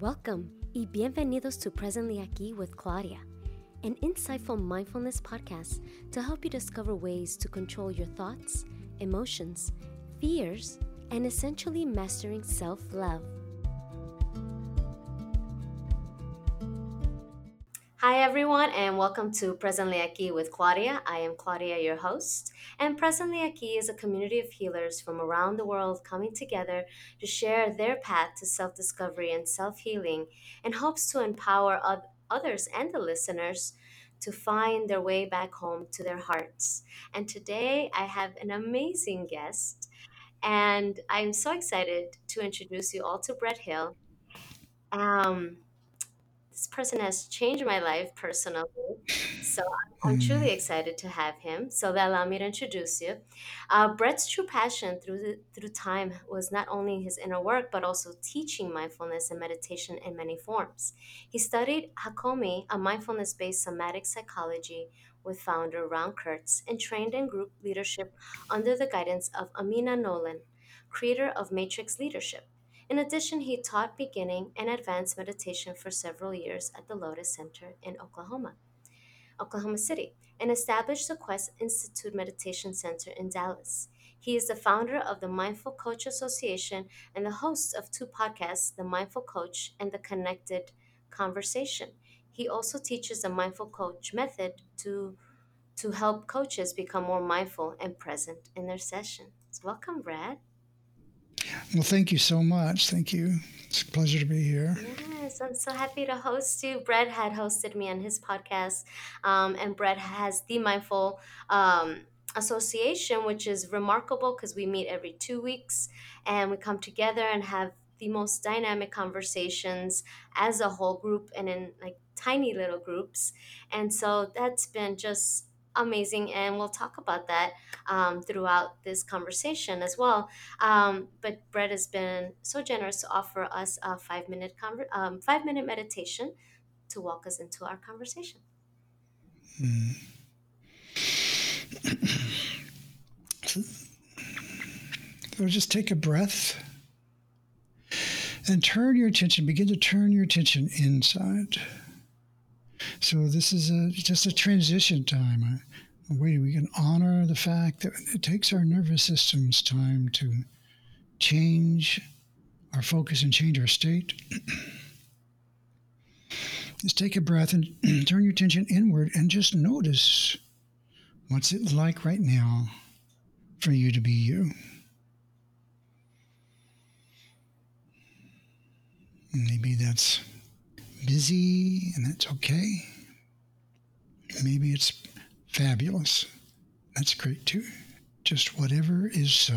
Welcome y bienvenidos to Presently Aquí with Claudia, an insightful mindfulness podcast to help you discover ways to control your thoughts, emotions, fears, and essentially mastering self love. Hi, everyone, and welcome to Presently Aquí with Claudia. I am Claudia, your host, and Presently Aquí is a community of healers from around the world coming together to share their path to self discovery and self healing and hopes to empower others and the listeners to find their way back home to their hearts. And today I have an amazing guest, and I'm so excited to introduce you all to Brett Hill. Um, this person has changed my life personally. So I'm, I'm truly mm. excited to have him. So that allow me to introduce you. Uh, Brett's true passion through the, through time was not only his inner work, but also teaching mindfulness and meditation in many forms. He studied Hakomi, a mindfulness-based somatic psychology with founder Ron Kurtz, and trained in group leadership under the guidance of Amina Knowlan, creator of Matrix Leadership. In addition, he taught beginning and advanced meditation for several years at the Lotus Center in Oklahoma, Oklahoma City, and established the Quest Institute Meditation Center in Dallas. He is the founder of the Mindful Coach Association and the host of two podcasts, The Mindful Coach and The Connected Conversation. He also teaches the Mindful Coach method to to help coaches become more mindful and present in their sessions. Welcome, Brad. Well, thank you so much. Thank you. It's a pleasure to be here. Yes, I'm so happy to host you. Brett had hosted me on his podcast, um, and Brett has the Mindful um, Association, which is remarkable because we meet every two weeks and we come together and have the most dynamic conversations as a whole group and in like tiny little groups. And so that's been just amazing, and we'll talk about that um, throughout this conversation as well. Um, but Brett has been so generous to offer us a five minute conver- um, five minute meditation to walk us into our conversation. Mm. so just take a breath and turn your attention. Begin to turn your attention inside. So this is a, just a transition time, a, way we can honor the fact that it takes our nervous system's time to change our focus and change our state. just take a breath and turn your attention inward and just notice what's it like right now for you to be you. Maybe that's busy, and that's okay. Maybe it's fabulous. That's great too. Just whatever is so.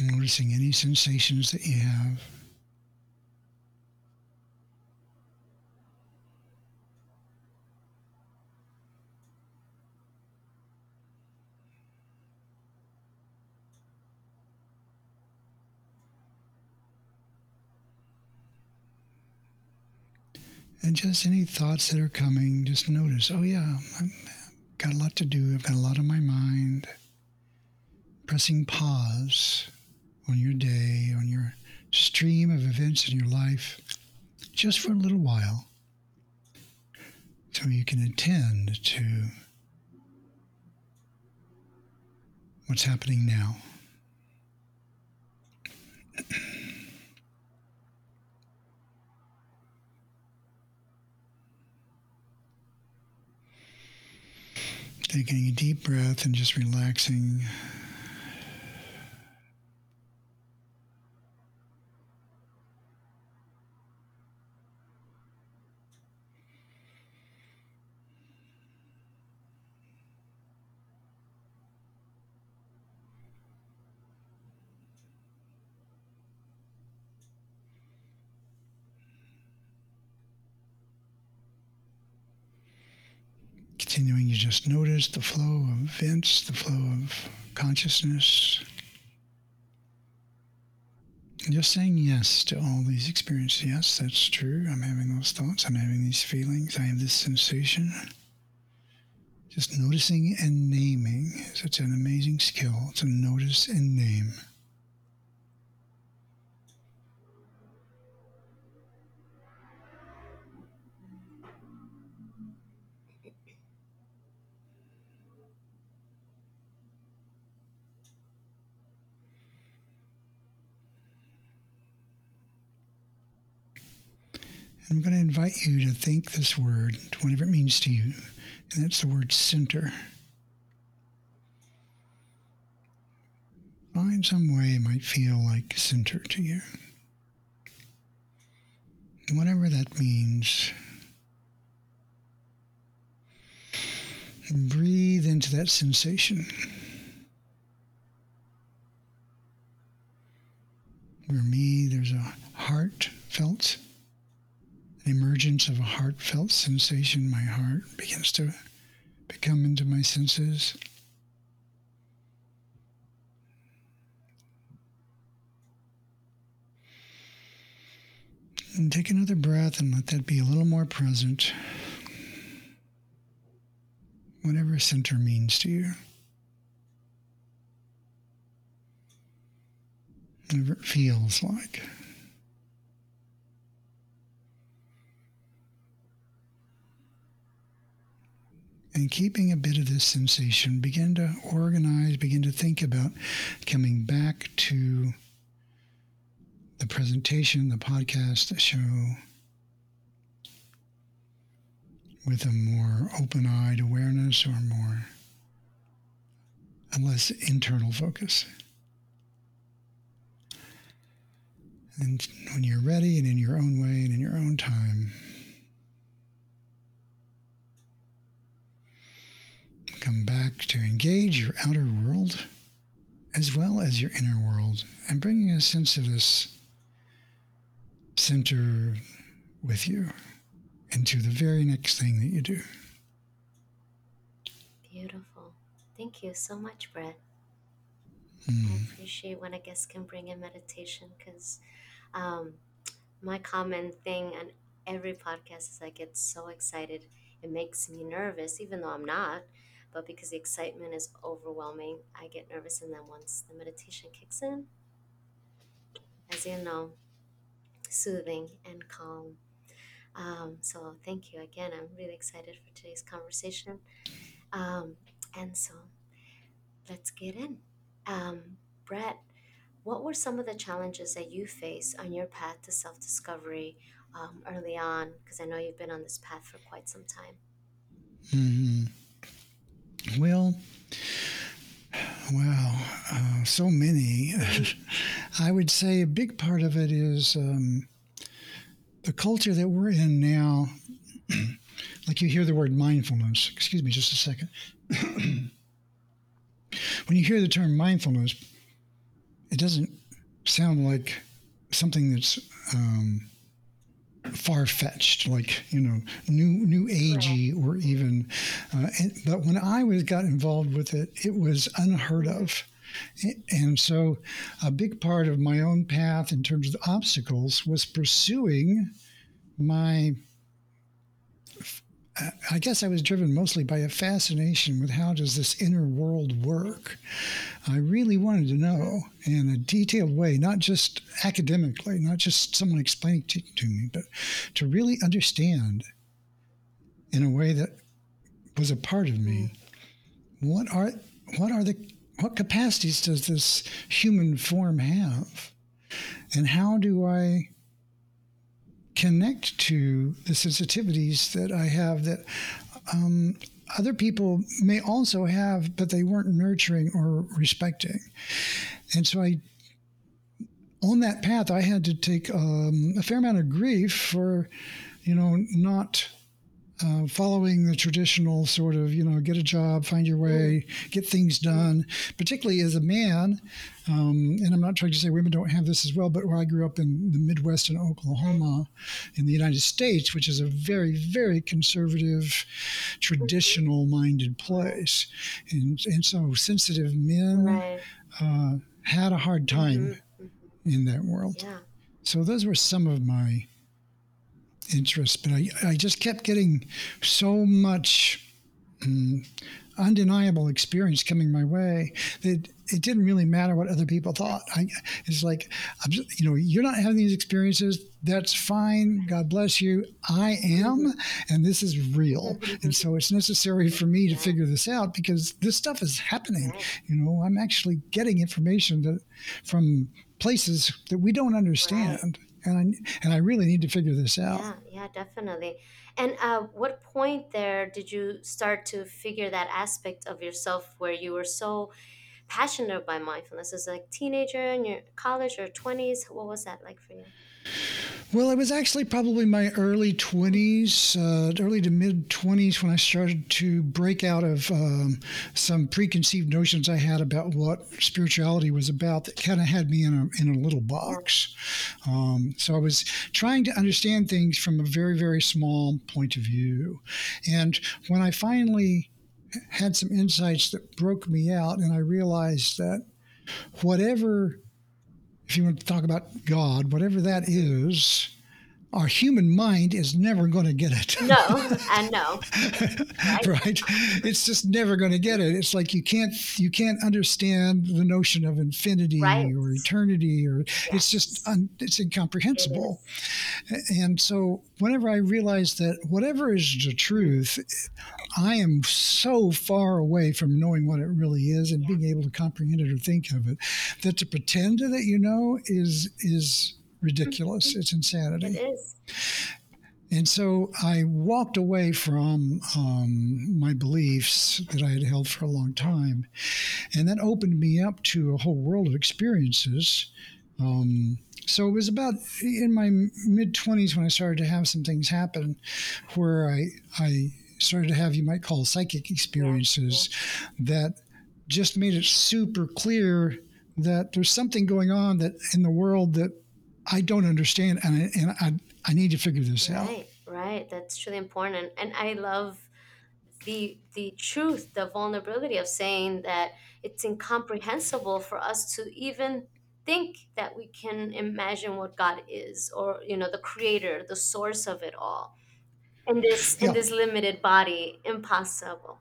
Noticing any sensations that you have. And just any thoughts that are coming, just notice, oh, yeah, I've got a lot to do. I've got a lot on my mind. Pressing pause on your day, on your stream of events in your life, just for a little while, so you can attend to what's happening now. Taking a deep breath and just relaxing. Continuing, you just notice the flow of events, the flow of consciousness. And just saying yes to all these experiences. Yes, that's true. I'm having those thoughts. I'm having these feelings. I have this sensation. Just noticing and naming. Such an amazing skill to notice and name. I'm going to invite you to think this word, whatever it means to you, and that's the word center. Find some way it might feel like center to you. Whatever that means. And breathe into that sensation. For me, there's a heartfelt an emergence of a heartfelt sensation. My heart begins to become into my senses. And take another breath and let that be a little more present. Whatever center means to you. Whatever it feels like. And keeping a bit of this sensation, begin to organize, begin to think about coming back to the presentation, the podcast, the show with a more open eyed awareness or more, a less internal focus. And when you're ready and in your own way and in your own time, come back to engage your outer world as well as your inner world and bringing a sense of this center with you into the very next thing that you do. Beautiful. Thank you so much, Brett. Mm. I appreciate when a guest can bring in meditation because um, my common thing on every podcast is I get so excited. It makes me nervous, even though I'm not but because the excitement is overwhelming, I get nervous. And then once the meditation kicks in, as you know, soothing and calm. Um, so thank you again. I'm really excited for today's conversation. Um, and so let's get in. Um, Brett, what were some of the challenges that you faced on your path to self discovery um, early on? Because I know you've been on this path for quite some time. Mm-hmm. Well, wow, uh, so many. I would say a big part of it is um, the culture that we're in now. like you hear the word mindfulness. Excuse me, just a second. when you hear the term mindfulness, it doesn't sound like something that's um, far fetched, like you know, new new agey, or even. Uh, and, but when I was got involved with it, it was unheard of. And so, a big part of my own path in terms of obstacles was pursuing my I guess I was driven mostly by a fascination with how does this inner world work. I really wanted to know in a detailed way, not just academically, not just someone explaining to, to me, but to really understand in a way that was a part of me. What are what are the what capacities does this human form have? And how do I connect to the sensitivities that I have that um, other people may also have, but they weren't nurturing or respecting. And so I, on that path, I had to take um, a fair amount of grief for, you know, not uh, following the traditional sort of, you know, get a job, find your way, get things done, particularly as a man. Um, and I'm not trying to say women don't have this as well, but where I grew up in the Midwest in Oklahoma in the United States, which is a very, very conservative, traditional minded place. And, and so sensitive men right. uh, had a hard time mm-hmm. in that world. Yeah. So those were some of my interest, but I, I just kept getting so much um, undeniable experience coming my way that it didn't really matter what other people thought. I, it's like, just, you know, you're not having these experiences. That's fine. God bless you. I am, and this is real. And so it's necessary for me to figure this out because this stuff is happening. You know, I'm actually getting information that from places that we don't understand. And I, and I really need to figure this out. Yeah, yeah, definitely. And uh, what point there did you start to figure that aspect of yourself where you were so passionate about mindfulness as a teenager in your college or 20s? What was that like for you? Well, it was actually probably my early 20s, uh, early to mid 20s, when I started to break out of um, some preconceived notions I had about what spirituality was about that kind of had me in a, in a little box. Um, so I was trying to understand things from a very, very small point of view. And when I finally had some insights that broke me out, and I realized that whatever if you want to talk about God, whatever that is, our human mind is never going to get it. No, and no. Right? right? It's just never going to get it. It's like you can't you can't understand the notion of infinity right. or eternity or yes. it's just un, it's incomprehensible. It and so whenever I realize that whatever is the truth, I am so far away from knowing what it really is and yeah. being able to comprehend it or think of it that to pretend that you know is is ridiculous. Mm-hmm. It's insanity. It is. And so I walked away from um, my beliefs that I had held for a long time. And that opened me up to a whole world of experiences. Um, so it was about in my mid 20s when I started to have some things happen where I, I started to have, you might call psychic experiences yeah. that just made it super clear that there's something going on that in the world that I don't understand, and I, and I, I need to figure this right, out. Right, right. That's really important, and I love the the truth, the vulnerability of saying that it's incomprehensible for us to even think that we can imagine what God is, or you know, the Creator, the source of it all, in this yeah. in this limited body, impossible.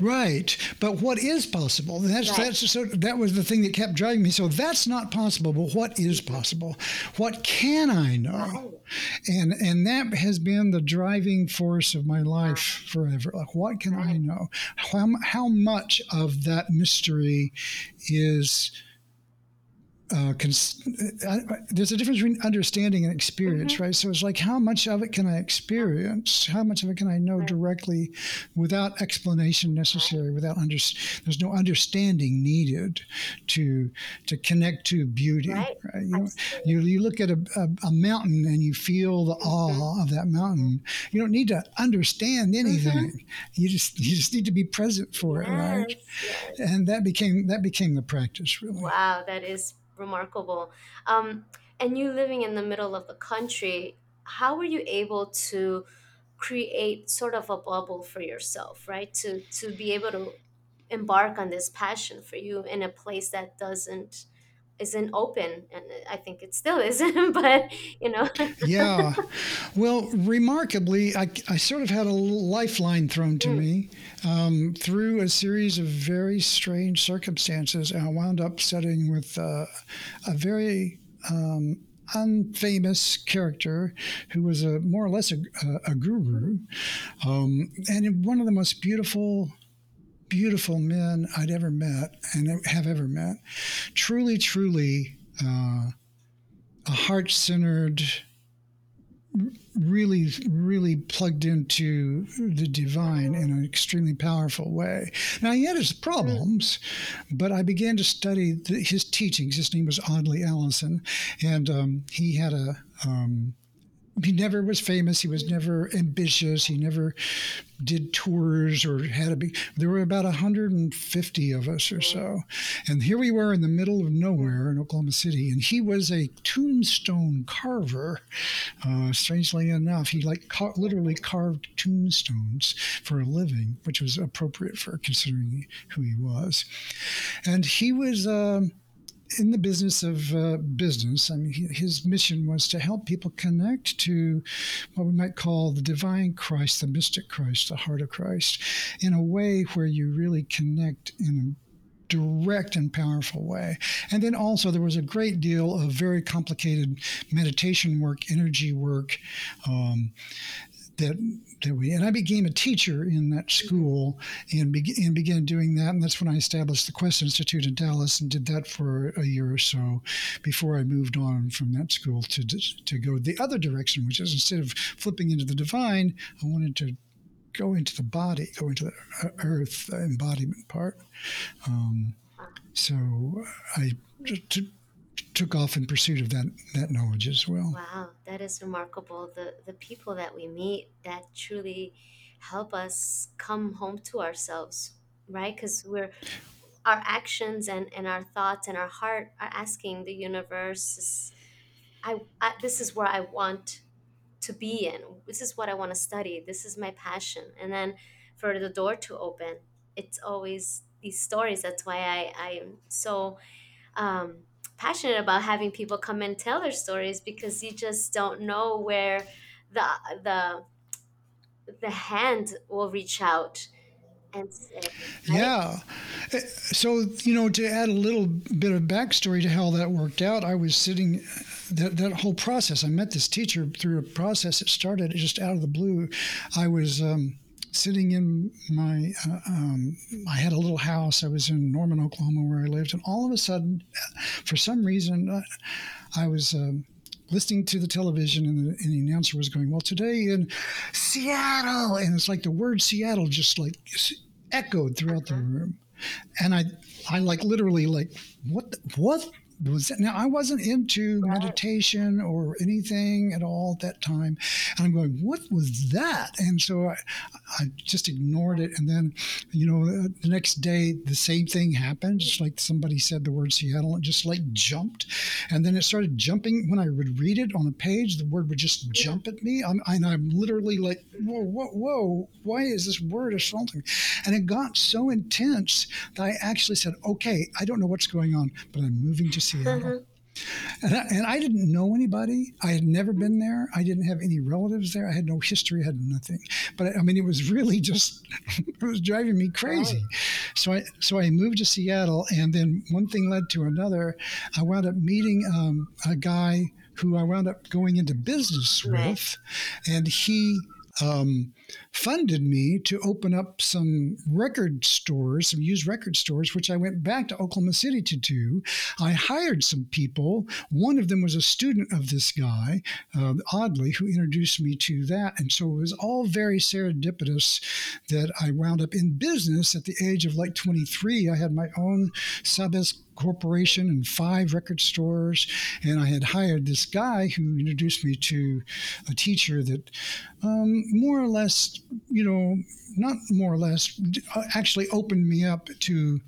Right, but what is possible? That's right. that's so that was the thing that kept driving me. So that's not possible, but what is possible? What can I know? Right. And and that has been the driving force of my life forever. Like, what can right. I know? How how much of that mystery is uh, cons- uh, there's a difference between understanding and experience, mm-hmm. right? So it's like, how much of it can I experience? How much of it can I know right. directly without explanation necessary, without under, there's no understanding needed to to connect to beauty, right? right? You, you, you, look at a, a, a, mountain and you feel the mm-hmm. awe of that mountain. You don't need to understand anything. Mm-hmm. You just you just need to be present for yes, it, right? Yes. And that became that became the practice, really. Wow, that is remarkable. Um, and you living in the middle of the country, how were you able to create sort of a bubble for yourself, right? To to be able to embark on this passion for you in a place that doesn't isn't open and i think it still isn't but you know yeah well remarkably I, I sort of had a lifeline thrown to mm. me um, through a series of very strange circumstances and i wound up studying with uh, a very um, unfamous character who was a more or less a, a, a guru um, and one of the most beautiful beautiful men I'd ever met and have ever met. Truly, truly uh, a heart centered, really, really plugged into the divine in an extremely powerful way. Now, he had his problems, but I began to study the, his teachings. His name was Audley Allison, and um, he had a. Um, he never was famous. He was never ambitious. He never did tours or had a big. There were about 150 of us or so, and here we were in the middle of nowhere in Oklahoma City, and he was a tombstone carver. Uh, strangely enough, he like ca- literally carved tombstones for a living, which was appropriate for considering who he was, and he was. Um, in the business of uh, business. I mean, his mission was to help people connect to what we might call the divine Christ, the mystic Christ, the heart of Christ, in a way where you really connect in a direct and powerful way. And then also, there was a great deal of very complicated meditation work, energy work. Um, that that we? And I became a teacher in that school and, be, and began doing that and that's when I established the Quest Institute in Dallas and did that for a year or so before I moved on from that school to to go the other direction which is instead of flipping into the divine I wanted to go into the body go into the uh, earth embodiment part. Um, so I to, took off in pursuit of that that knowledge as well. Wow, that is remarkable. The the people that we meet that truly help us come home to ourselves, right? Because we're our actions and, and our thoughts and our heart are asking the universe, I, I this is where I want to be in. This is what I want to study. This is my passion. And then for the door to open, it's always these stories. That's why I, I am so um, passionate about having people come and tell their stories because you just don't know where the the the hand will reach out and right? yeah eh, so you know to add a little bit of backstory to how that worked out i was sitting that, that whole process i met this teacher through a process that started just out of the blue i was um, sitting in my, uh, um, I had a little house. I was in Norman, Oklahoma, where I lived, and all of a sudden, for some reason, uh, I was. Um, listening to the television and the, and the, announcer was going, Well, today in Seattle. And it's like the word Seattle just like echoed throughout the room. And I, I like literally like, What, the, what was? Now I wasn't into right. meditation or anything at all at that time, and I'm going, what was that? And so I, I just ignored it. And then, you know, uh, the next day the same thing happened. Just like somebody said the word Seattle, it just like jumped, and then it started jumping. When I would read it on a page, the word would just jump at me, I'm, and I'm literally like, whoa, whoa, whoa! Why is this word assaulting? me? And it got so intense that I actually said, okay, I don't know what's going on, but I'm moving to Seattle. Mm-hmm. And, I, and I didn't know anybody. I had never been there. I didn't have any relatives there. I had no history. I had nothing. But I mean, it was really just it was driving me crazy. So I so I moved to Seattle, and then one thing led to another. I wound up meeting um, a guy who I wound up going into business right. with, and he um, funded me to open up some record stores, some used record stores, which I went back to Oklahoma City to do. I hired some people. One of them was a student of this guy, uh, Audley, who introduced me to that. And so it was all very serendipitous that I wound up in business at the age of like 23. I had my own Sub-S corporation and five record stores. And I had hired this guy who introduced me to a teacher that um, more or less, you know, not more or less, actually opened me up to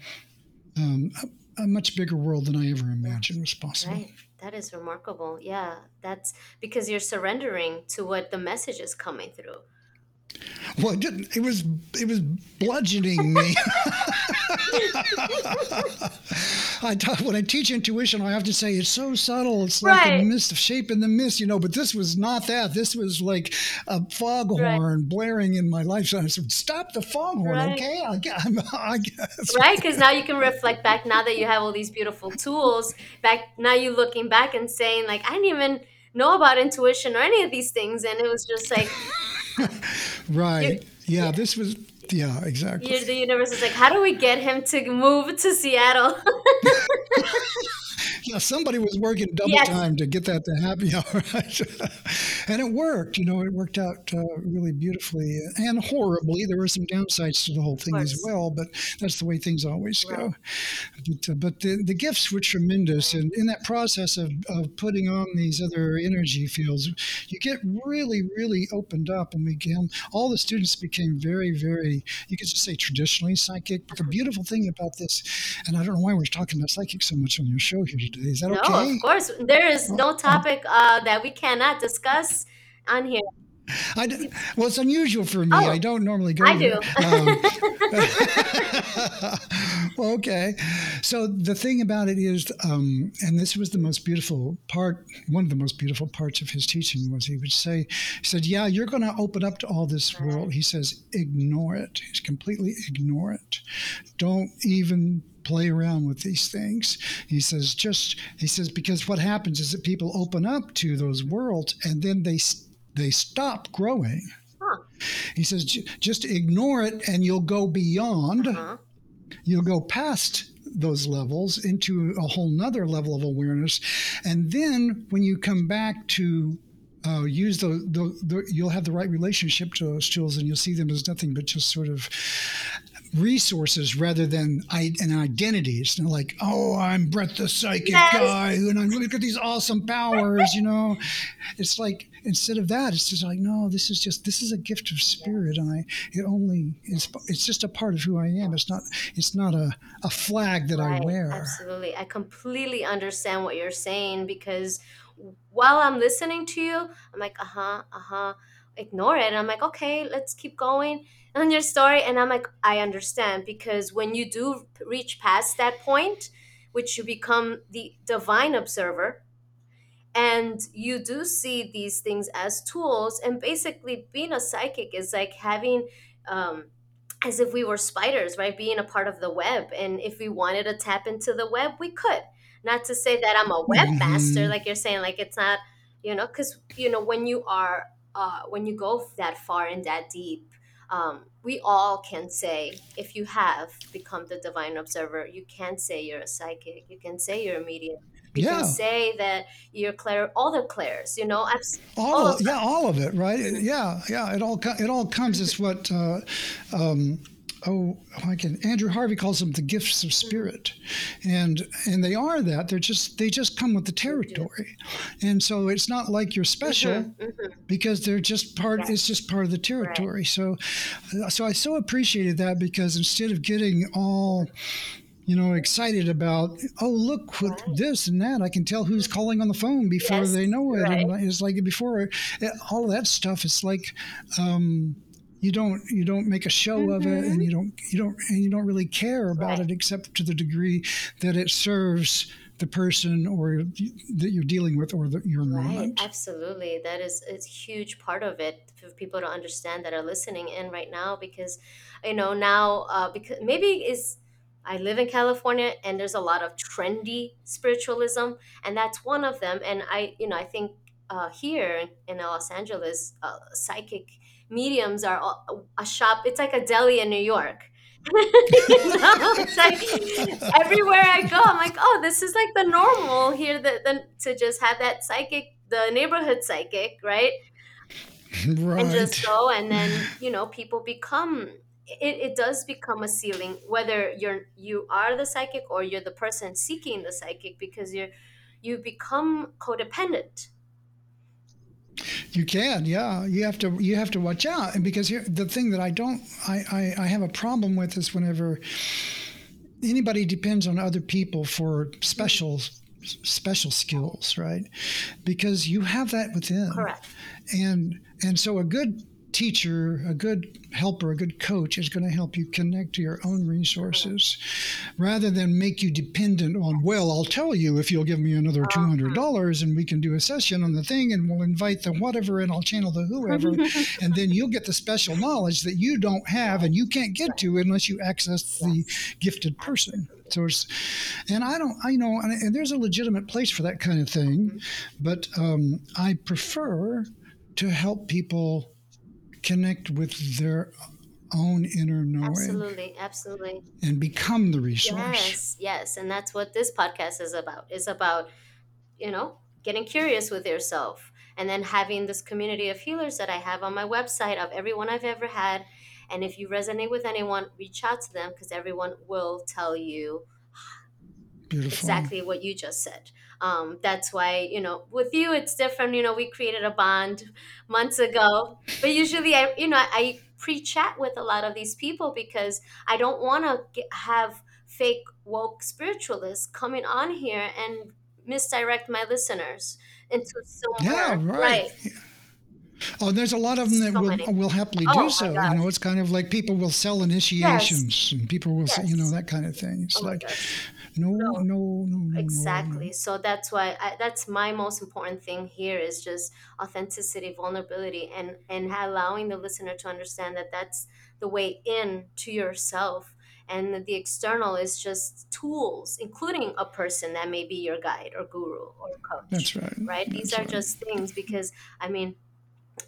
um, a, a, much bigger world than I ever imagined was possible. Right. That is remarkable. Yeah. That's because you're surrendering to what the message is coming through. Well, it didn't. It was it was bludgeoning me. I when I teach intuition, I have to say it's so subtle. It's like right. a mist, of shape in the mist, you know. But this was not that. This was like a foghorn right. blaring in my life. So I said, "Stop the foghorn, right. okay?" I, I guess. Right, because now you can reflect back. Now that you have all these beautiful tools, back now you're looking back and saying, like, I didn't even know about intuition or any of these things, and it was just like. right. yeah, this was yeah, exactly. The universe is like, how do we get him to move to Seattle? yeah, somebody was working double yes. time to get that to happen. Yeah, and it worked. You know, it worked out uh, really beautifully and horribly. There were some downsides to the whole thing as well, but that's the way things always right. go. But, uh, but the, the gifts were tremendous. And in that process of, of putting on these other energy fields, you get really, really opened up. And we became, all the students became very, very, you could just say traditionally psychic. But the beautiful thing about this, and I don't know why we're talking about psychic so much on your show here today is that no, okay? No, of course. There is no topic uh, that we cannot discuss on here. I do, well, it's unusual for me. Oh, I don't normally go. I do. Um, well, okay. So the thing about it is, um, and this was the most beautiful part, one of the most beautiful parts of his teaching was he would say, he said, yeah, you're going to open up to all this world. He says, ignore it. He's completely ignore it. Don't even play around with these things. He says, just, he says, because what happens is that people open up to those worlds and then they, they stop growing. Huh. He says, just ignore it and you'll go beyond. Uh-huh. You'll go past those levels into a whole nother level of awareness. And then when you come back to uh, use the, the, the, you'll have the right relationship to those tools and you'll see them as nothing but just sort of resources rather than an identity. It's not like, oh, I'm Brett the psychic yes. guy and I'm look at these awesome powers, you know. It's like instead of that, it's just like, no, this is just this is a gift of spirit, and I it only it's it's just a part of who I am. It's not it's not a, a flag that right. I wear. Absolutely, I completely understand what you're saying because while I'm listening to you, I'm like, uh huh, uh huh. Ignore it. And I'm like, okay, let's keep going on your story and i'm like i understand because when you do reach past that point which you become the divine observer and you do see these things as tools and basically being a psychic is like having um, as if we were spiders right being a part of the web and if we wanted to tap into the web we could not to say that i'm a webmaster mm-hmm. like you're saying like it's not you know because you know when you are uh, when you go that far and that deep um, we all can say if you have become the divine observer you can say you're a psychic you can say you're a medium you yeah. can say that you're clair, all the clairs, you know, all, all of, yeah, all of it, right? Yeah, yeah, it all it all comes as what uh, um, oh, I can. Andrew Harvey calls them the gifts of spirit, and and they are that. They're just they just come with the territory, and so it's not like you're special mm-hmm, mm-hmm. because they're just part. Yes. It's just part of the territory. Right. So, so I so appreciated that because instead of getting all you know, excited about, oh, look, with this and that, I can tell who's calling on the phone before yes, they know it. Right. And it's like before all of that stuff, it's like, um, you don't you don't make a show mm-hmm. of it and you don't you don't and you don't really care about right. it except to the degree that it serves the person or that you're dealing with or the, your right, moment. Absolutely, that is a huge part of it for people to understand that are listening in right now because you know now uh, because maybe is I live in California and there's a lot of trendy spiritualism and that's one of them and I you know I think uh, here in Los Angeles uh, psychic mediums are a shop. It's like a deli in New York. you know, it's like everywhere I go, I'm like, oh, this is like the normal here. That the, to just have that psychic, the neighborhood psychic, right? Right. And just go, and then you know, people become. It, it does become a ceiling whether you're you are the psychic or you're the person seeking the psychic because you're you become codependent you can, yeah. You have to you have to watch out, and because here, the thing that I don't I, I I have a problem with is whenever anybody depends on other people for special special skills, right? Because you have that within, correct, and and so a good teacher, a good helper, a good coach is going to help you connect to your own resources rather than make you dependent on, well, I'll tell you if you'll give me another $200 and we can do a session on the thing and we'll invite the whatever and I'll channel the whoever. and then you'll get the special knowledge that you don't have and you can't get to unless you access the gifted person. So it's, and I don't, I know, and there's a legitimate place for that kind of thing, but um, I prefer to help people connect with their own inner knowing. Absolutely, absolutely. And become the resource. Yes, yes. And that's what this podcast is about. It's about, you know, getting curious with yourself and then having this community of healers that I have on my website of everyone I've ever had. And if you resonate with anyone, reach out to them because everyone will tell you Beautiful. exactly what you just said. Um, that's why, you know, with you, it's different. You know, we created a bond months ago, but usually I, you know, I pre chat with a lot of these people because I don't want to have fake woke spiritualists coming on here and misdirect my listeners into somewhere. Yeah, right. right. Oh, there's a lot of them that So will, will happily Oh do so. You know, it's kind of like people will sell Yes. initiations and people will, say, you know, that kind of thing. It's Oh like. No, No. no, no, no, no, Exactly. no. So that's why I, that's my most important thing here is just authenticity, vulnerability, and and allowing the listener to understand that that's the way in to yourself, and that the external is just tools, including a person that may be your guide or guru or coach. That's right. Right? These are right. just things because I mean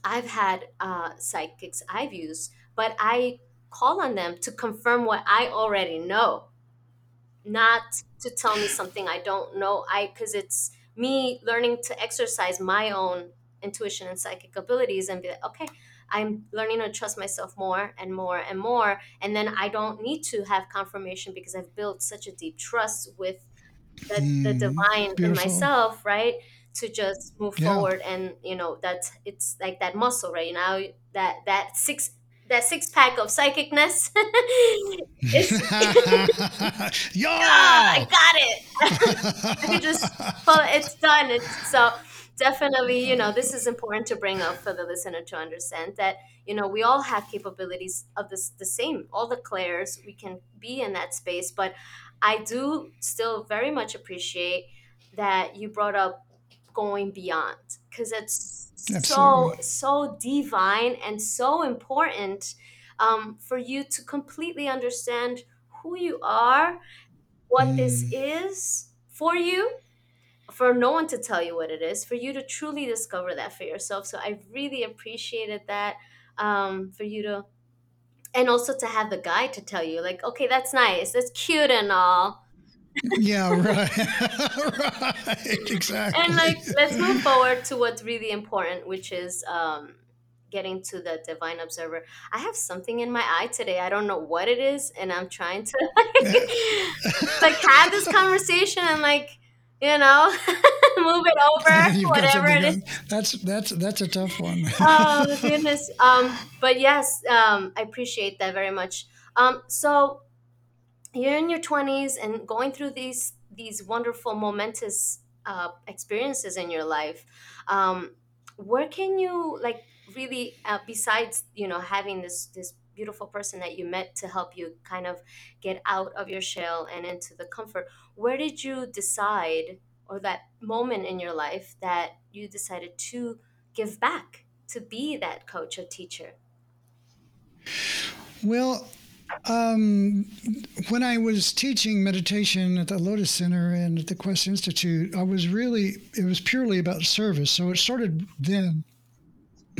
I've had uh, psychics I've used, but I call on them to confirm what I already know not to tell me something I don't know. I because it's me learning to exercise my own intuition and psychic abilities and be like, okay, I'm learning to trust myself more and more and more. And then I don't need to have confirmation because I've built such a deep trust with the, the Mm, divine in myself, right? To just move Yeah. forward and you know that's it's like that muscle, right? Now that that six that six pack of psychicness is ah, I yeah. got it. I just well, it's done. It's so definitely, you know, this is important to bring up for the listener to understand that, you know, we all have capabilities of this the same. All the clairs, we can be in that space. But I do still very much appreciate that you brought up going beyond because it's Absolutely. so divine and so important um, for you to completely understand who you are what this Mm. is for you for no one to tell you what it is for you to truly discover that for yourself so i really appreciated that um, for you to and also to have the guide to tell you like okay that's nice that's cute and all Yeah, right. right. and like let's move forward to what's really important which is um, getting to the divine observer i have something in my eye today i don't know what it is and i'm trying to like have this conversation and like you know move it over whatever it is. That's that's that's a tough one. oh goodness um but yes um i appreciate that very much um so you're in your 20s and going through these these wonderful momentous uh, experiences in your life um, where can you like really uh, besides you know having this this beautiful person that you met to help you kind of get out of your shell and into the comfort where did you decide or that moment in your life that you decided to give back to be that coach or teacher? Well, um, when I was teaching meditation at the Lotus Center and at the Quest Institute, I was really it was purely about service. So it started then,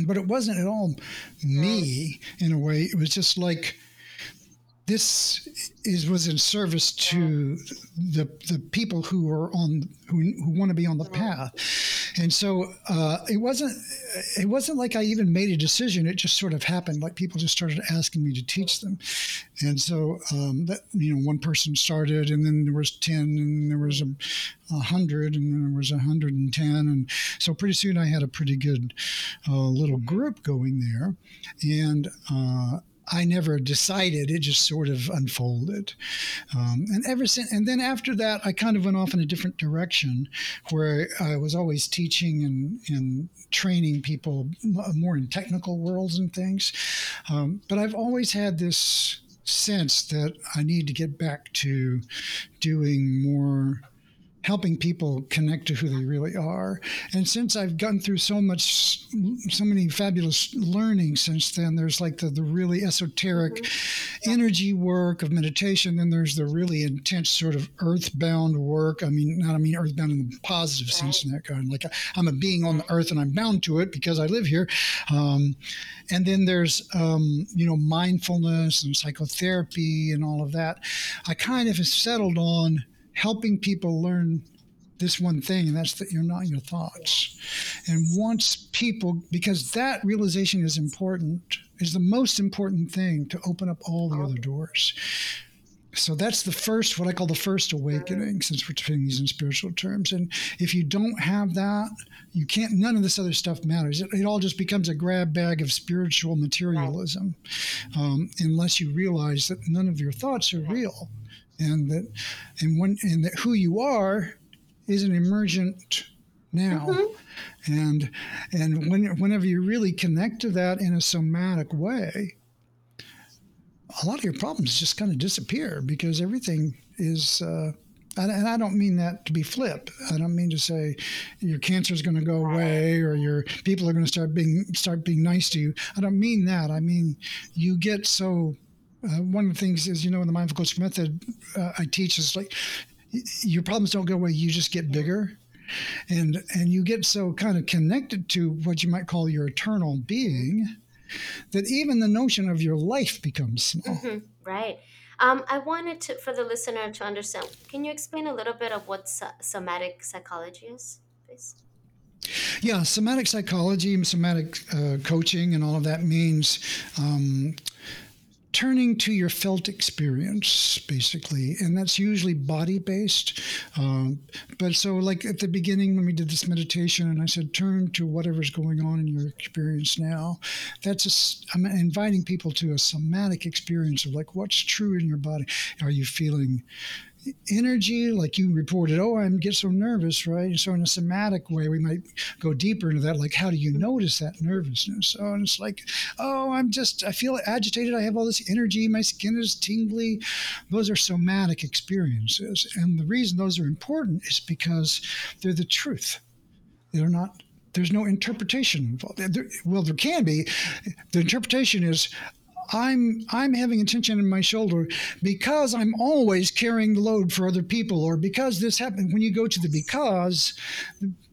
but it wasn't at all me in a way. It was just like this is was in service to the the people who are on who, who want to be on the Mhm. path. And so uh, it wasn't it wasn't like I even made a decision. It just sort of happened. Like people just started asking me to teach them. And so um, that you know one person started and then there was 10 and there was a, a hundred and then there was a hundred and ten. And so pretty soon I had a pretty good uh, little group going there. And uh, I never decided. It just sort of unfolded, um, and ever since. And then after that, I kind of went off in a different direction, where I was always teaching and, and training people more in technical worlds and things. Um, but I've always had this sense that I need to get back to doing more helping people connect to who they really are. And since I've gone through so much, so many fabulous learning since then, there's like the, the really esoteric Mhm. Energy work of meditation. Then there's the really intense sort of earthbound work. I mean, not I mean earthbound in the positive sense in that kind. Like I'm a being on the earth and I'm bound to it because I live here. Um, and then there's um, you know mindfulness and psychotherapy and all of that. I kind of have settled on helping people learn this one thing, and that's that you're not your thoughts. And once people, because that realization is important, is the most important thing to open up all the other doors. So that's the first, what I call the first awakening, since we're putting these in spiritual terms. And if you don't have that, you can't, none of this other stuff matters. It, it all just becomes a grab bag of spiritual materialism um, unless you realize that none of your thoughts are real and that and when and that who you are is an emergent now. Mm-hmm. And and when, whenever you really connect to that in a somatic way, a lot of your problems just kind of disappear because everything is. Uh, and I don't mean that to be flip. I don't mean to say your cancer is going to go away or your people are going to start being start being nice to you. I don't mean that. I mean you get so. Uh, one of the things is you know in the mindful coaching method uh, I teach is like your problems don't go away. You just get bigger and and you get so kind of connected to what you might call your eternal being that even the notion of your life becomes small. Mm-hmm. Right. Um, I wanted to, for the listener to understand. Can you explain a little bit of what somatic psychology is, please? Yeah, somatic psychology, somatic uh, coaching, and all of that means um, turning to your felt experience, basically, and that's usually body based. Um, but so, like at the beginning when we did this meditation, and I said, turn to whatever's going on in your experience now. That's a, I'm inviting people to a somatic experience of like what's true in your body. Are you feeling energy, like you reported, oh, I get so nervous, right? So in a somatic way, we might go deeper into that. Like, how do you notice that nervousness? Oh, and it's like, oh, I'm just, I feel agitated. I have all this energy. My skin is tingly. Those are somatic experiences. And the reason those are important is because they're the truth. They're not there's no interpretation involved. There, well, there can be. The interpretation is I'm I'm having a tension in my shoulder because I'm always carrying the load for other people, or because this happened. When you go to the because,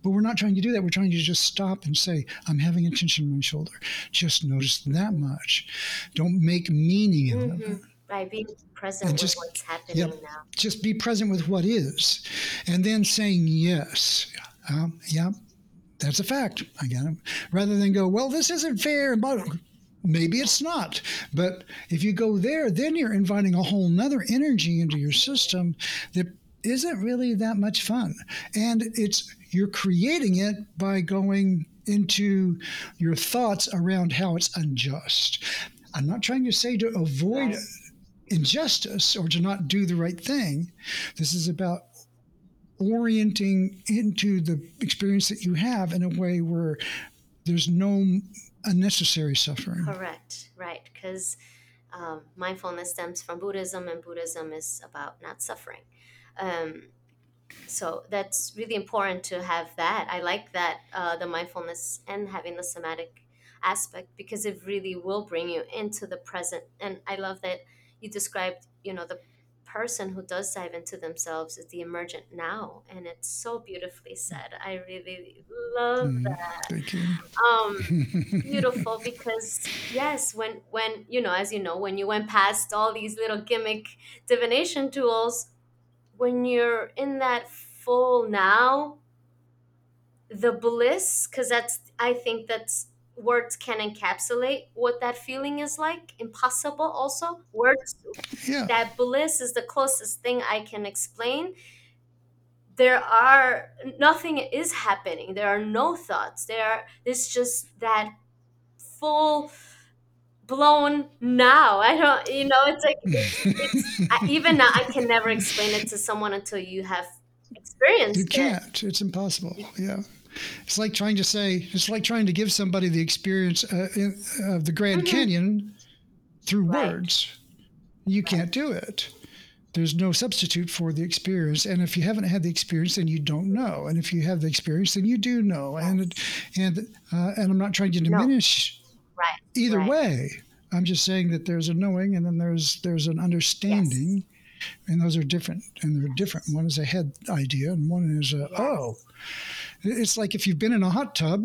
but we're not trying to do that. We're trying to just stop and say, I'm having a tension in my shoulder. Just notice that much. Don't make meaning in mm-hmm. it. Right, being present and just, with what's happening yep, now. Just be present with what is, and then saying yes. Um, yeah, that's a fact. I got it. Rather than go, well, this isn't fair. Maybe it's not. But if you go there, then you're inviting a whole nother energy into your system that isn't really that much fun. And it's you're creating it by going into your thoughts around how it's unjust. I'm not trying to say to avoid injustice or to not do the right thing. This is about orienting into the experience that you have in a way where there's no unnecessary suffering. Correct, right. Because um, mindfulness stems from Buddhism, and Buddhism is about not suffering. Um, so that's really important to have that. I like that uh, the mindfulness and having the somatic aspect because it really will bring you into the present. And I love that you described, you know, the person who does dive into themselves is the emergent now and it's so beautifully said. I really love mm, that. thank you. Um beautiful because yes when when you know as you know when you went past all these little gimmick divination tools when you're in that full now the bliss because that's i think that's words can encapsulate what that feeling is like. Impossible also. Words yeah. that bliss is the closest thing i can explain. There are nothing is happening. There are no thoughts. There are it's just that full blown now. I don't you know it's like it's, I, even now i can never explain it to someone until you have experienced you can't. It. it's impossible. Yeah it's like trying to say, it's like trying to give somebody the experience uh, in, of the Grand mm-hmm. Canyon through right. words. You right. can't do it. There's no substitute for the experience, and if you haven't had the experience, then you don't know. And if you have the experience, then you do know. Yes. And and uh, and I'm not trying to diminish no. right. either way. I'm just saying that there's a knowing, and then there's there's an understanding, yes. and those are different. And they're different. One is a head idea, and one is a oh. It's like if you've been in a hot tub,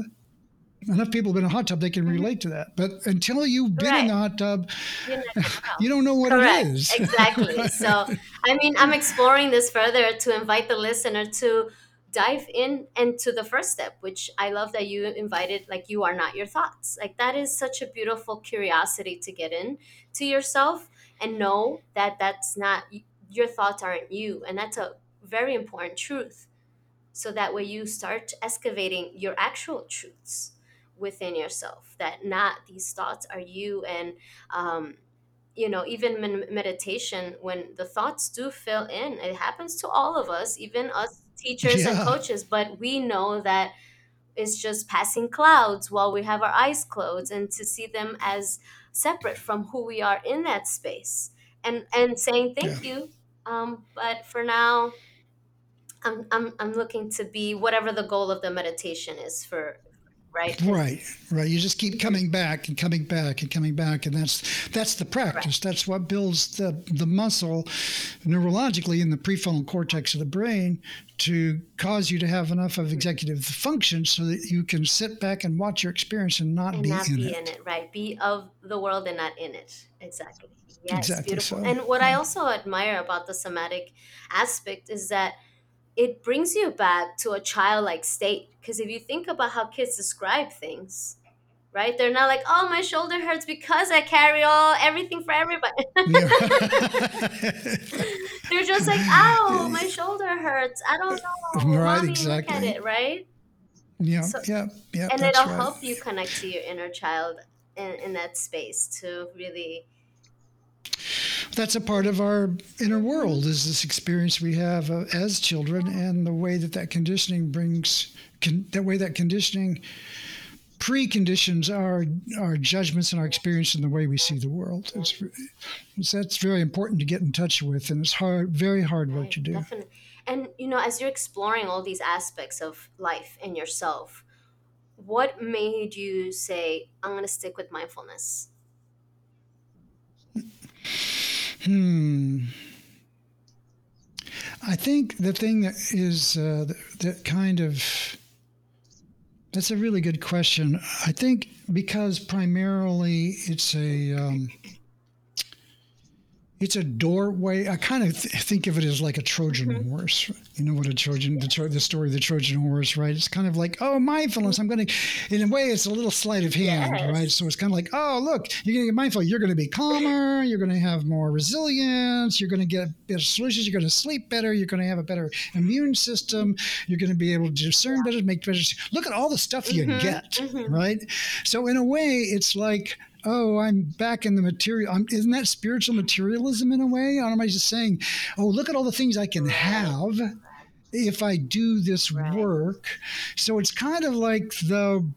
enough people have been in a hot tub, they can mm-hmm. relate to that. But until you've been right. in the hot tub, you don't know what Correct. it is. exactly. So, I mean, I'm exploring this further to invite the listener to dive in into the first step, which I love that you invited, like, you are not your thoughts. Like, that is such a beautiful curiosity to get in to yourself and know that that's not your thoughts aren't you. And that's a very important truth so that way you start excavating your actual truths within yourself that not these thoughts are you and um, you know even in meditation when the thoughts do fill in it happens to all of us even us teachers and coaches but we know that it's just passing clouds while we have our eyes closed and to see them as separate from who we are in that space and and saying Yeah. thank you um, but for now I'm, I'm i'm looking to be whatever the goal of the meditation is for right Right, right. You just keep coming back and coming back and coming back, and that's that's the right practice. That's what builds the the muscle neurologically in the prefrontal cortex of the brain to cause you to have enough of executive function so that you can sit back and watch your experience and not and be not in be in it. it right be of the world and not in it exactly yes Exactly. beautiful So, and what i also admire about the somatic aspect is that it brings you back to a childlike state because if you think about how kids describe things right they're not like oh my shoulder hurts because i carry all everything for everybody they're just like ow my shoulder hurts i don't know right. mommy look at Exactly. it right Yeah. so Yeah. Yeah. and it'll right. help you connect to your inner child in, in that space to really that's a part of our inner world is this experience we have uh, as children and the way that that conditioning brings con- that way that conditioning preconditions our our judgments and our experience and the way we see the world. It's, it's that's very important to get in touch with and it's hard very hard work right to do. definitely. And you know as you're exploring all these aspects of life and yourself what made you say i'm going to stick with mindfulness hmm. I think the thing that is uh, that, that kind of that's a really good question. I think because primarily it's a um, it's a doorway. I kind of th- think of it as like a Trojan hmm horse. You know what a Trojan, the, tro- the story of the Trojan horse, right? It's kind of like, oh, mindfulness. I'm going to, in a way, it's a little sleight of hand, right? So it's kind of like, oh, look, you're going to get mindful. You're going to be calmer. You're going to have more resilience. You're going to get better solutions. You're going to sleep better. You're going to have a better immune system. You're going to be able to discern better, make better. Look at all the stuff you hmm get, hmm right? So in a way, it's like, oh, I'm back in the material. I'm, isn't that spiritual materialism in a way? Or am I just saying, oh, look at all the things I can have if I do this right work? So it's kind of like the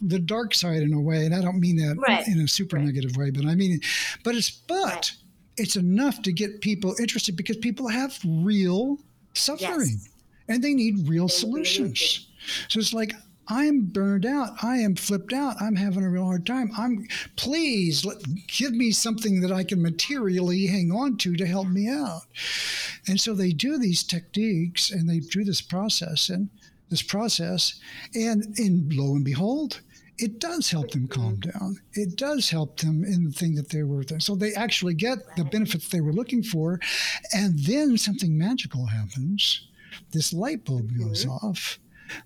the dark side in a way, and I don't mean that right in a super right negative way, but I mean, but it's but it's enough to get people interested because people have real suffering yes and they need real they really solutions. So it's like I'm burned out. I am flipped out. I'm having a real hard time. I'm please let, give me something that I can materially hang on to to help me out. And so they do these techniques and they do this process and this process and and lo and behold it does help them calm down. It does help them in the thing that they were. Doing. So they actually get the right benefits they were looking for, and then something magical happens. This light bulb goes hmm off,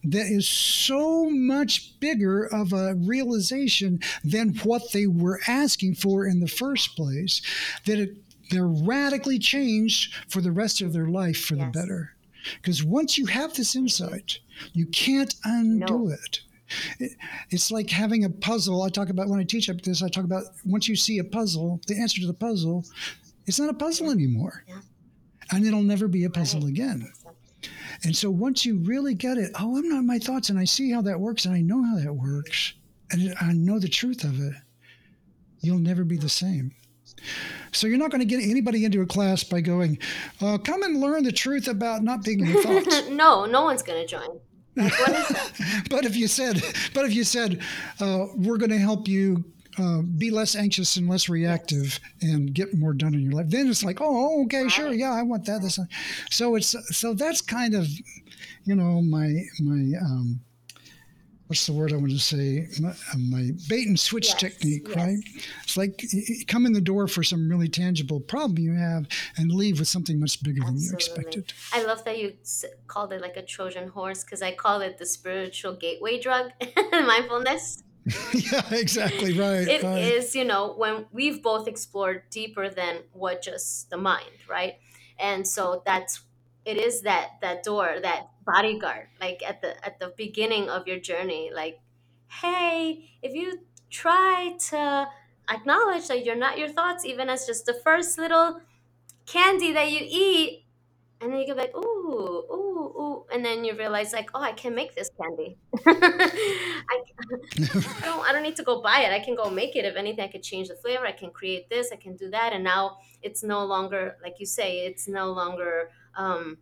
that is so much bigger of a realization than what they were asking for in the first place that it, they're radically changed for the rest of their life for the better. Because once you have this insight, you can't undo no it. It- It's like having a puzzle. I talk about when I teach up this, I talk about once you see a puzzle, the answer to the puzzle, it's not a puzzle anymore. yeah And it'll never be a puzzle right again. And so once you really get it, oh, I'm not my thoughts, and I see how that works, and I know how that works, and I know the truth of it, you'll never be the same. So you're not going to get anybody into a class by going, uh, come and learn the truth about not being your thoughts. no no one's going to join like what is that but if you said, but if you said, uh, we're going to help you uh, be less anxious and less reactive and get more done in your life, then it's like, oh, okay, sure, yeah, I want that. This, so it's so that's kind of, you know, my my um, what's the word I want to say? My, uh, my bait and switch yes technique, right? It's like come in the door for some really tangible problem you have and leave with something much bigger than you expected. I love that you called it like a Trojan horse because I call it the spiritual gateway drug, mindfulness. yeah, exactly. Right, It right. is, you know, when we've both explored deeper than what just the mind, right? And so that's it is that that door, that bodyguard, like at the at the beginning of your journey, like, hey, if you try to acknowledge that you're not your thoughts, even as just the first little candy that you eat, and then you go like, ooh, ooh, ooh, and then you realize like, oh, I can make this candy. I, I don't, I don't need to go buy it. I can go make it. If anything, I could change the flavor. I can create this. I can do that. And now it's no longer, like you say, it's no longer um,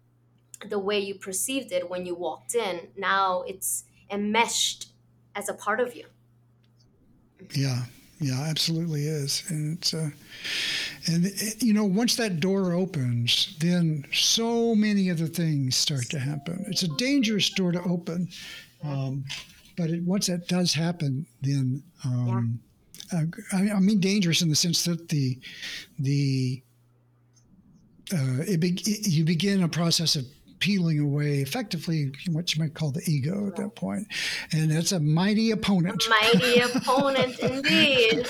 the way you perceived it when you walked in. Now it's enmeshed as a part of you. Yeah, yeah, absolutely is, and it's uh, and you know once that door opens, then so many other things start to happen. It's a dangerous door to open, um, but it, once that does happen, then um, I, I, mean dangerous in the sense that the the uh, it be, it, you begin a process of peeling away effectively what you might call the ego at that point. And it's a mighty opponent. Mighty opponent, indeed.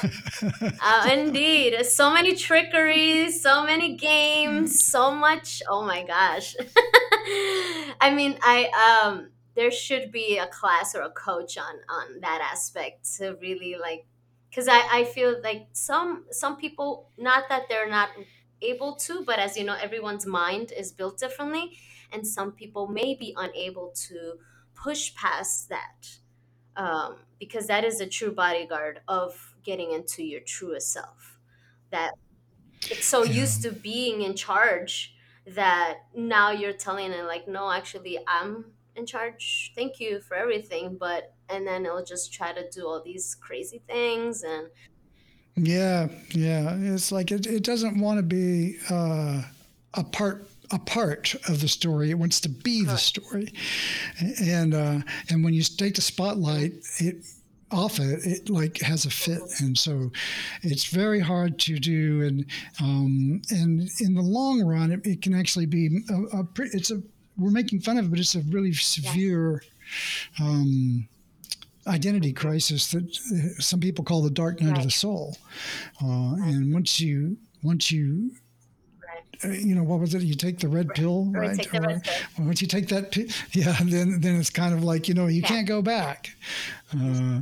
Uh, indeed. So many trickeries, so many games, so much. Oh my gosh. I mean, I, um, there should be a class or a coach on on that aspect to really like because I, I feel like some some people not that they're not able to but as you know everyone's mind is built differently and some people may be unable to push past that um, because that is a true bodyguard of getting into your truest self that it's so Yeah. used to being in charge that now you're telling it like no actually i'm in charge thank you for everything but and then it'll just try to do all these crazy things and Yeah, yeah. It's like it, it doesn't want to be uh, a part a part of the story. It wants to be the story, and uh, and when you take the spotlight, it off it, it like has a fit, and so it's very hard to do. And um, and in the long run, it, it can actually be a, a it's a we're making fun of it, but it's a really severe. Um, identity crisis that uh, some people call the dark night of the soul. Uh, right and once you once you right you know what was it? You take the red pill, right? take the red pill once you take that, pi- yeah, then then it's kind of like you know you yeah can't go back. Uh,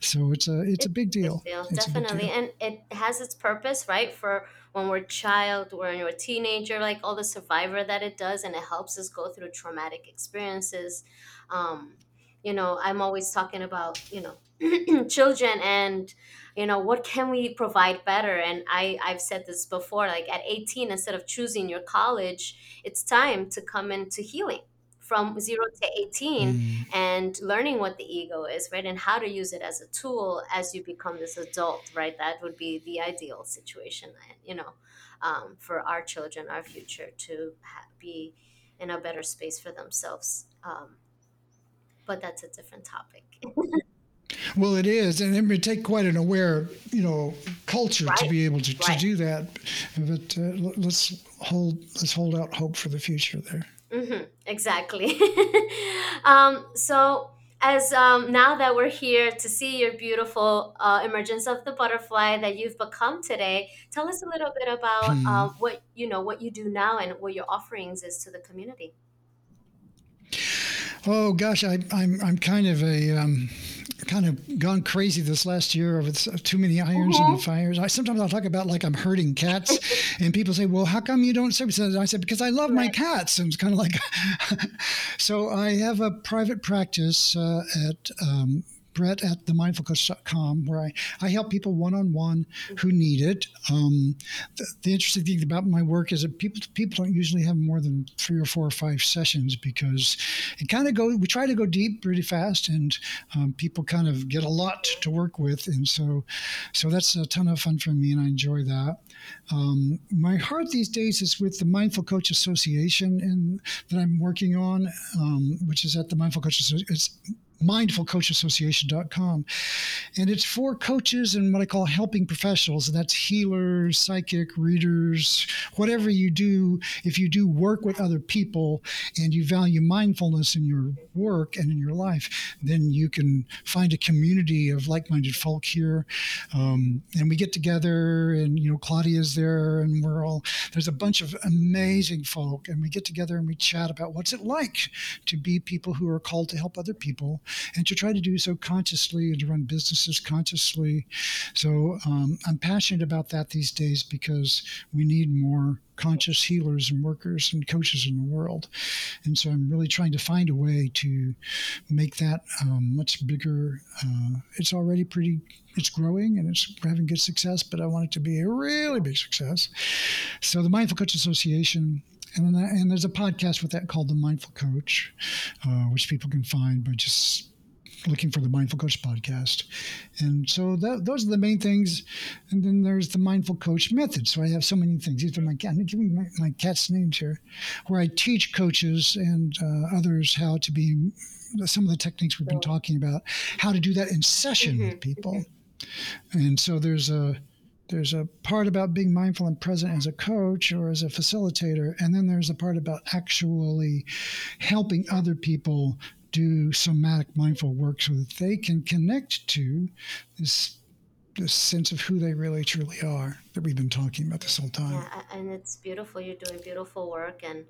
so it's a it's a It's big a big deal. deal, It's a big definitely. deal. And it has its purpose, right? For when we're a child, when you're a teenager, like all the survivor that it does, and it helps us go through traumatic experiences. Um, you know, I'm always talking about, you know, children and, you know, what can we provide better? And I, I've said this before, like at 18, instead of choosing your college, it's time to come into healing from zero to 18 Mm. and learning what the ego is, right? And how to use it as a tool as you become this adult, right? That would be the ideal situation, you know, um, for our children, our future to ha- be in a better space for themselves. Um, but that's a different topic. Well, it is, and it would take quite an aware, you know, culture to be able to, to right. do that. But uh, let's hold let's hold out hope for the future there. hmm exactly. um, so, as um, now that we're here to see your beautiful uh, emergence of the butterfly that you've become today, tell us a little bit about Hmm. um, what you know, what you do now, and what your offerings is to the community. Oh gosh, I, I'm I'm kind of a um, kind of gone crazy this last year with too many irons in the hmm fires. I sometimes I'll talk about like I'm herding cats, and people say, "Well, how come you don't service?" I said, "Because I love my cats." And it's kind of like, so I have a private practice uh, at. Um, Brett at themindfulcoach.com, where I, I help people one on one who need it. Um, the, the interesting thing about my work is that people people don't usually have more than three or four or five sessions because it kind of go we try to go deep pretty fast and um, people kind of get a lot to work with and so so that's a ton of fun for me and i enjoy that um, my heart these days is with the mindful coach association and that i'm working on um, which is at the mindful coach Associ- it's mindfulcoachassociation.com and it's for coaches and what I call helping professionals. And that's healers, psychic readers, whatever you do. If you do work with other people and you value mindfulness in your work and in your life, then you can find a community of like-minded folk here. Um, and we get together, and you know Claudia's there, and we're all there's a bunch of amazing folk, and we get together and we chat about what's it like to be people who are called to help other people and to try to do so consciously and to run businesses consciously. So um, I'm passionate about that these days because we need more conscious healers and workers and coaches in the world. And so I'm really trying to find a way to make that um, much bigger. Uh, it's already pretty, it's growing and it's having good success, but I want it to be a really big success. So the Mindful Coach Association and, and there's a podcast with that called the Mindful Coach, uh, which people can find by just looking for the Mindful Coach podcast. And so that, those are the main things. And then there's the Mindful Coach method. So I have so many things. These are my cat. I'm giving my, my cat's names here, where I teach coaches and uh, others how to be some of the techniques we've been talking about, how to do that in session mm-hmm. with people. And so there's a there's a part about being mindful and present as a coach or as a facilitator, and then there's a part about actually helping other people do somatic mindful work so that they can connect to this this sense of who they really truly are that we've been talking about this whole time. Yeah, and it's beautiful. You're doing beautiful work, and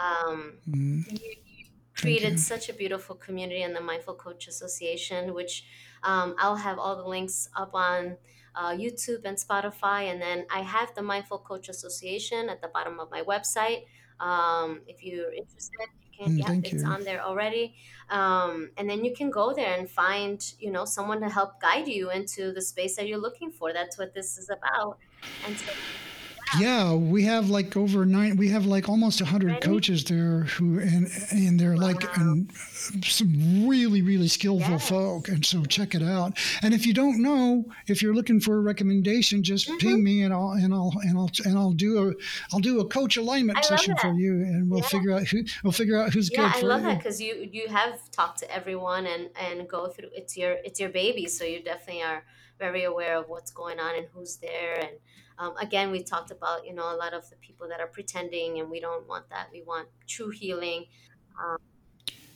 um, mm. you, you created you. such a beautiful community in the Mindful Coach Association, which um, I'll have all the links up on uh, YouTube and Spotify. And then I have the Mindful Coach Association at the bottom of my website. Um, if you're interested, you can, mm, yeah, it's you. on there already. Um, and then you can go there and find, you know, someone to help guide you into the space that you're looking for. That's what this is about. And so yeah, we have like over nine. We have like almost hundred coaches there who and and they're wow. like and some really really skillful yes. folk. And so check it out. And if you don't know, if you're looking for a recommendation, just mm-hmm. ping me and I'll and I'll and I'll and I'll do a I'll do a coach alignment I session for you, and we'll yeah. figure out who we'll figure out who's yeah, good I for love you. that because you you have talked to everyone and and go through. It's your it's your baby, so you definitely are very aware of what's going on and who's there and um, again, we talked about you know a lot of the people that are pretending, and we don't want that. We want true healing. Um,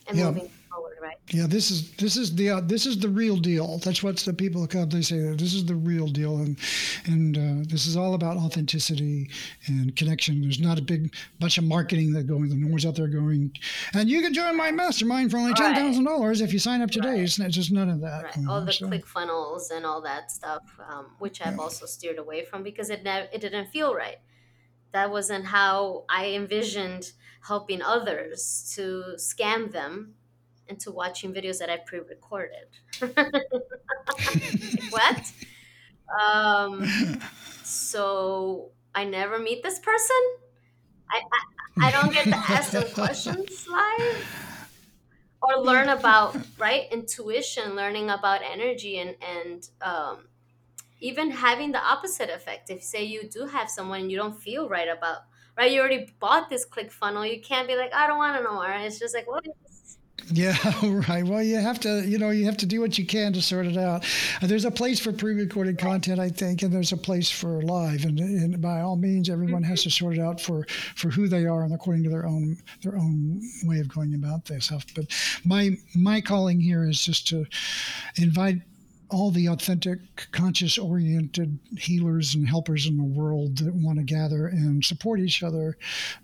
and yeah. moving forward, right? Yeah, this is this is the uh, this is the real deal. That's what the people come. They say this is the real deal, and and uh, this is all about authenticity and connection. There's not a big bunch of marketing that going. No one's out there going, and you can join my mastermind for only ten thousand dollars if you sign up today. Right. It's, not, just none of that. Right. All the so. click funnels and all that stuff, um, which I've yeah. also steered away from because it never it didn't feel right. That wasn't how I envisioned helping others to scam them into watching videos that I pre-recorded. what? Um, so I never meet this person. I, I, I don't get to ask them questions live or learn about right intuition, learning about energy and and um, even having the opposite effect. If say you do have someone you don't feel right about right? You already bought this click funnel. You can't be like, I don't want to know more. It's just like, what is yeah, right. Well, you have to, you know, you have to do what you can to sort it out. Uh, there's a place for pre-recorded content, I think, and there's a place for live. And, and by all means, everyone has to sort it out for for who they are and according to their own their own way of going about this stuff. But my my calling here is just to invite all the authentic, conscious oriented healers and helpers in the world that want to gather and support each other.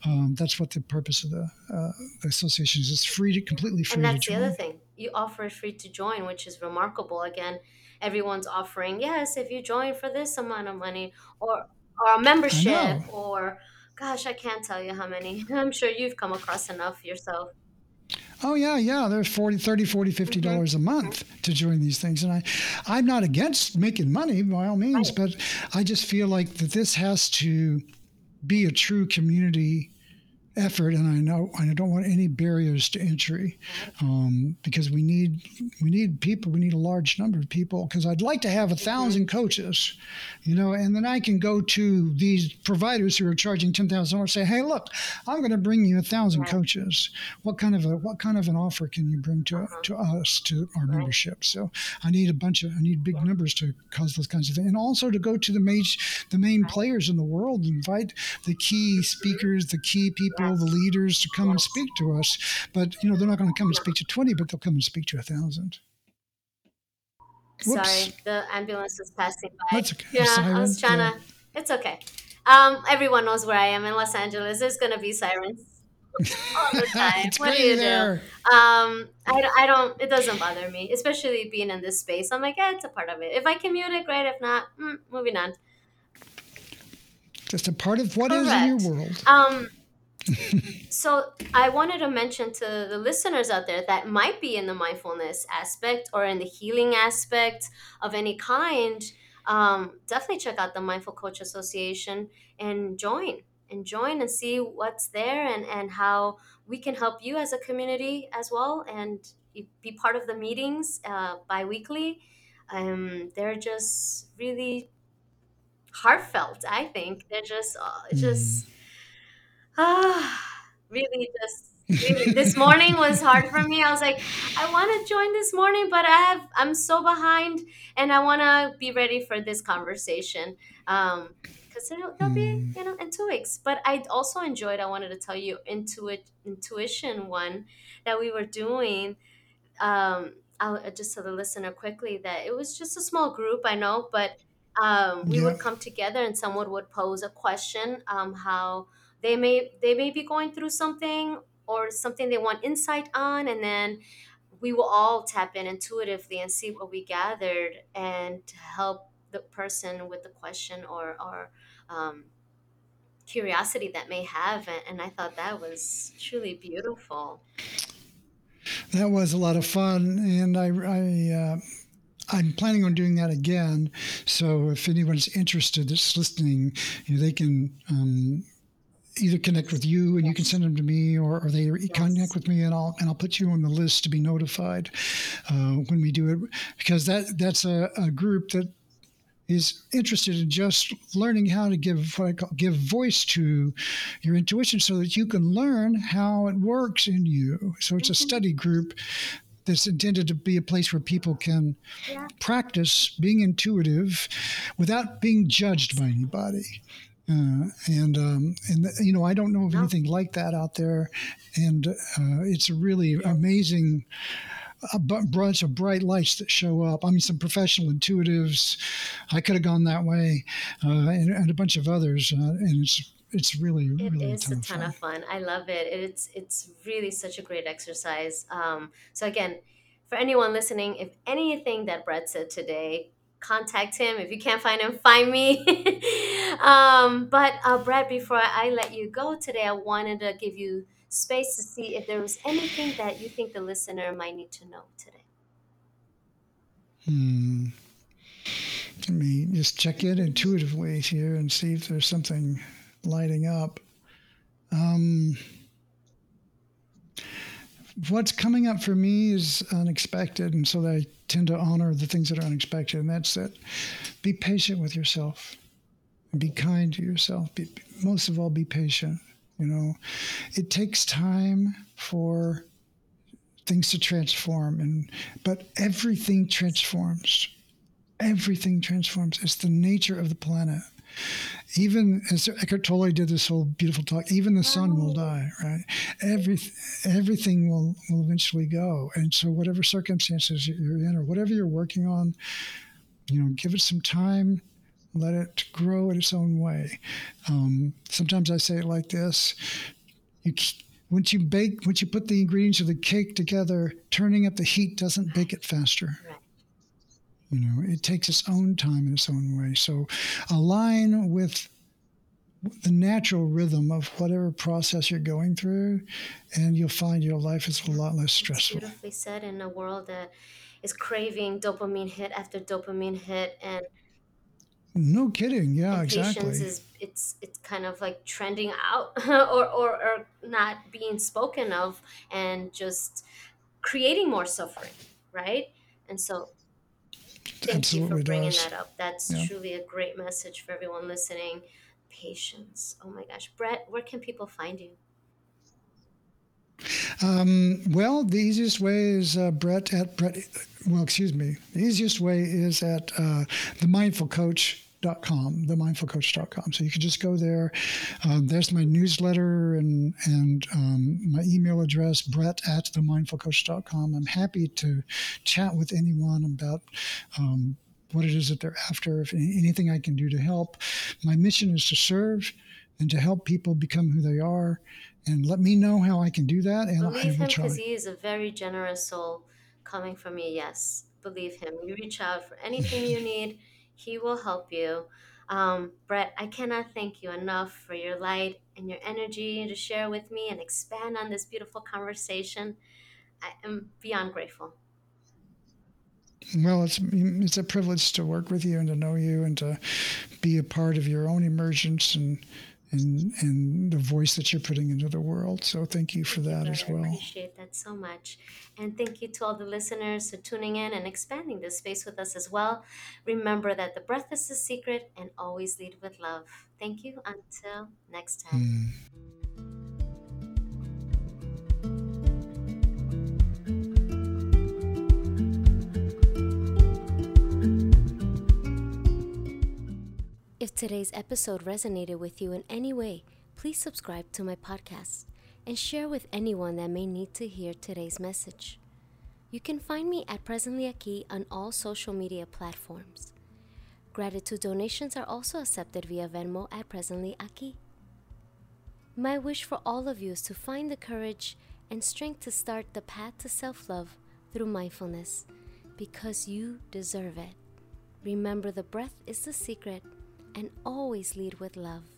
Um, that's what the purpose of the, uh, the association is. It's free to completely free to join. and that's the other thing. You offer it free to join, which is remarkable. Again, everyone's offering, yes, if you join for this amount of money or, or a membership or gosh, I can't tell you how many. I'm sure you've come across enough yourself. Oh yeah, yeah. There's 40, 30, 40, 50 mm-hmm. dollars mm-hmm. a month to join these things, and I, I'm not against making money by all means, right. but I just feel like that this has to be a true community effort, and I know I don't want any barriers to entry um, because we need we need people. We need a large number of people because I'd like to have a thousand coaches, you know, and then I can go to these providers who are charging ten thousand dollars. Say, hey, look, I'm going to bring you a thousand coaches. What kind of a what kind of an offer can you bring to uh-huh. to us to our membership? So I need a bunch of I need big numbers to cause those kinds of things, and also to go to the main the main players in the world, invite the key speakers, the key people people, the leaders to come and speak to us. But, you know, they're not going to come and speak to 20, but they'll come and speak to a thousand. Sorry, the ambulance is passing by. That's okay. Yeah, I was trying to. It's okay. Um, everyone knows where I am in Los Angeles. There's going to be sirens. all the time. What do you do? there. Um, I, I don't. It doesn't bother me, especially being in this space. I'm like, yeah, it's a part of it. If I can mute it, great. If not, mm, moving on. Just a part of what is in your world. Um, so I wanted to mention to the listeners out there that might be in the mindfulness aspect or in the healing aspect of any kind. Um, definitely check out the Mindful Coach Association and join and join and see what's there and, and how we can help you as a community as well and be part of the meetings uh, bi-weekly um, they're just really heartfelt i think they're just uh, Mm. Ah, really just really this morning was hard for me. I was like, I want to join this morning, but I have I'm so behind and I want to be ready for this conversation. Um because it'll, it'll be Mm. you know in two weeks but i also enjoyed i wanted to tell you intuit intuition one that we were doing um, I'll uh, just tell the listener quickly that it was just a small group, I know, but um, we Yeah. would come together and someone would pose a question, um, how they may they may be going through something or something they want insight on, and then we will all tap in intuitively and see what we gathered and help the person with the question or or um, curiosity that may have, and, I thought that was truly beautiful. That was a lot of fun, and I, I uh, I'm planning on doing that again. So if anyone's interested that's listening, you know, they can um, either connect with you and you can send them to me, or, or they connect with me and I'll and I'll put you on the list to be notified uh, when we do it because that that's a, a group that is interested in just learning how to give what I call give voice to your intuition so that you can learn how it works in you. So it's a hmm study group that's intended to be a place where people can yeah, practice being intuitive without being judged by anybody. Uh, and um, and you know I don't know of anything like that out there, and uh, it's a really amazing a bunch of bright lights that show up. I mean, some professional intuitives. I could have gone that way, uh, and, and a bunch of others, uh, and it's it's really It really a is a ton of fun. of fun. I love it. It's it's really such a great exercise. Um, so again, for anyone listening, if anything that Brett said today, contact him. If you can't find him, find me. um, but uh, Brett, before I let you go today, I wanted to give you space to see if there was anything that you think the listener might need to know today. Hmm. Let me just check in intuitively here and see if there's something lighting up. Um, what's coming up for me is unexpected, and so I tend to honor the things that are unexpected, and that's that. Be patient with yourself. Be kind to yourself. Be, most of all, be patient. You know, it takes time for things to transform, and but everything transforms. Everything transforms. It's the nature of the planet. Even as Eckhart Tolle did this whole beautiful talk, even the sun will die, right? Every, everything will, will eventually go. And so, whatever circumstances you're in or whatever you're working on, you know, give it some time, let it grow in its own way. Um, sometimes I say it like this you, once you bake, once you put the ingredients of the cake together, turning up the heat doesn't bake it faster. You know, it takes its own time in its own way. So align with the natural rhythm of whatever process you're going through, and you'll find your life is a lot less it's stressful. beautifully said in a world that is craving dopamine hit after dopamine hit, and No kidding. Yeah, exactly. is it's it's kind of like trending out or, or or not being spoken of, and just creating more suffering, right? And so, Thank you for absolutely bringing does. that up. That's Yeah. truly a great message for everyone listening. Patience. Oh my gosh, Brett, where can people find you? Um, well, the easiest way is uh, Brett at Brett. Well, excuse me. The easiest way is at uh, themindfulcoach.com, themindfulcoach.com. So you can just go there. Um, there's my newsletter and and um, my email address, Brett at themindfulcoach.com. I'm happy to chat with anyone about. Um, what it is that they're after, if anything I can do to help. My mission is to serve, and to help people become who they are. And let me know how I can do that. And Believe I him will try. because he is a very generous soul coming from you. Yes, believe him. You reach out for anything you need, he will help you. Um, Brett, I cannot thank you enough for your light and your energy to share with me and expand on this beautiful conversation. I am beyond grateful. Well, it's it's a privilege to work with you and to know you and to be a part of your own emergence and and and the voice that you're putting into the world. So thank you for that as well. I appreciate that so much. And thank you to all the listeners for tuning in and expanding this space with us as well. Remember that the breath is the secret and always lead with love. Thank you. Until next time. Mm. If today's episode resonated with you in any way, please subscribe to my podcast and share with anyone that may need to hear today's message. You can find me at Presently Aquí on all social media platforms. Gratitude donations are also accepted via Venmo at Presently Aquí. My wish for all of you is to find the courage and strength to start the path to self love through mindfulness because you deserve it. Remember, the breath is the secret and always lead with love.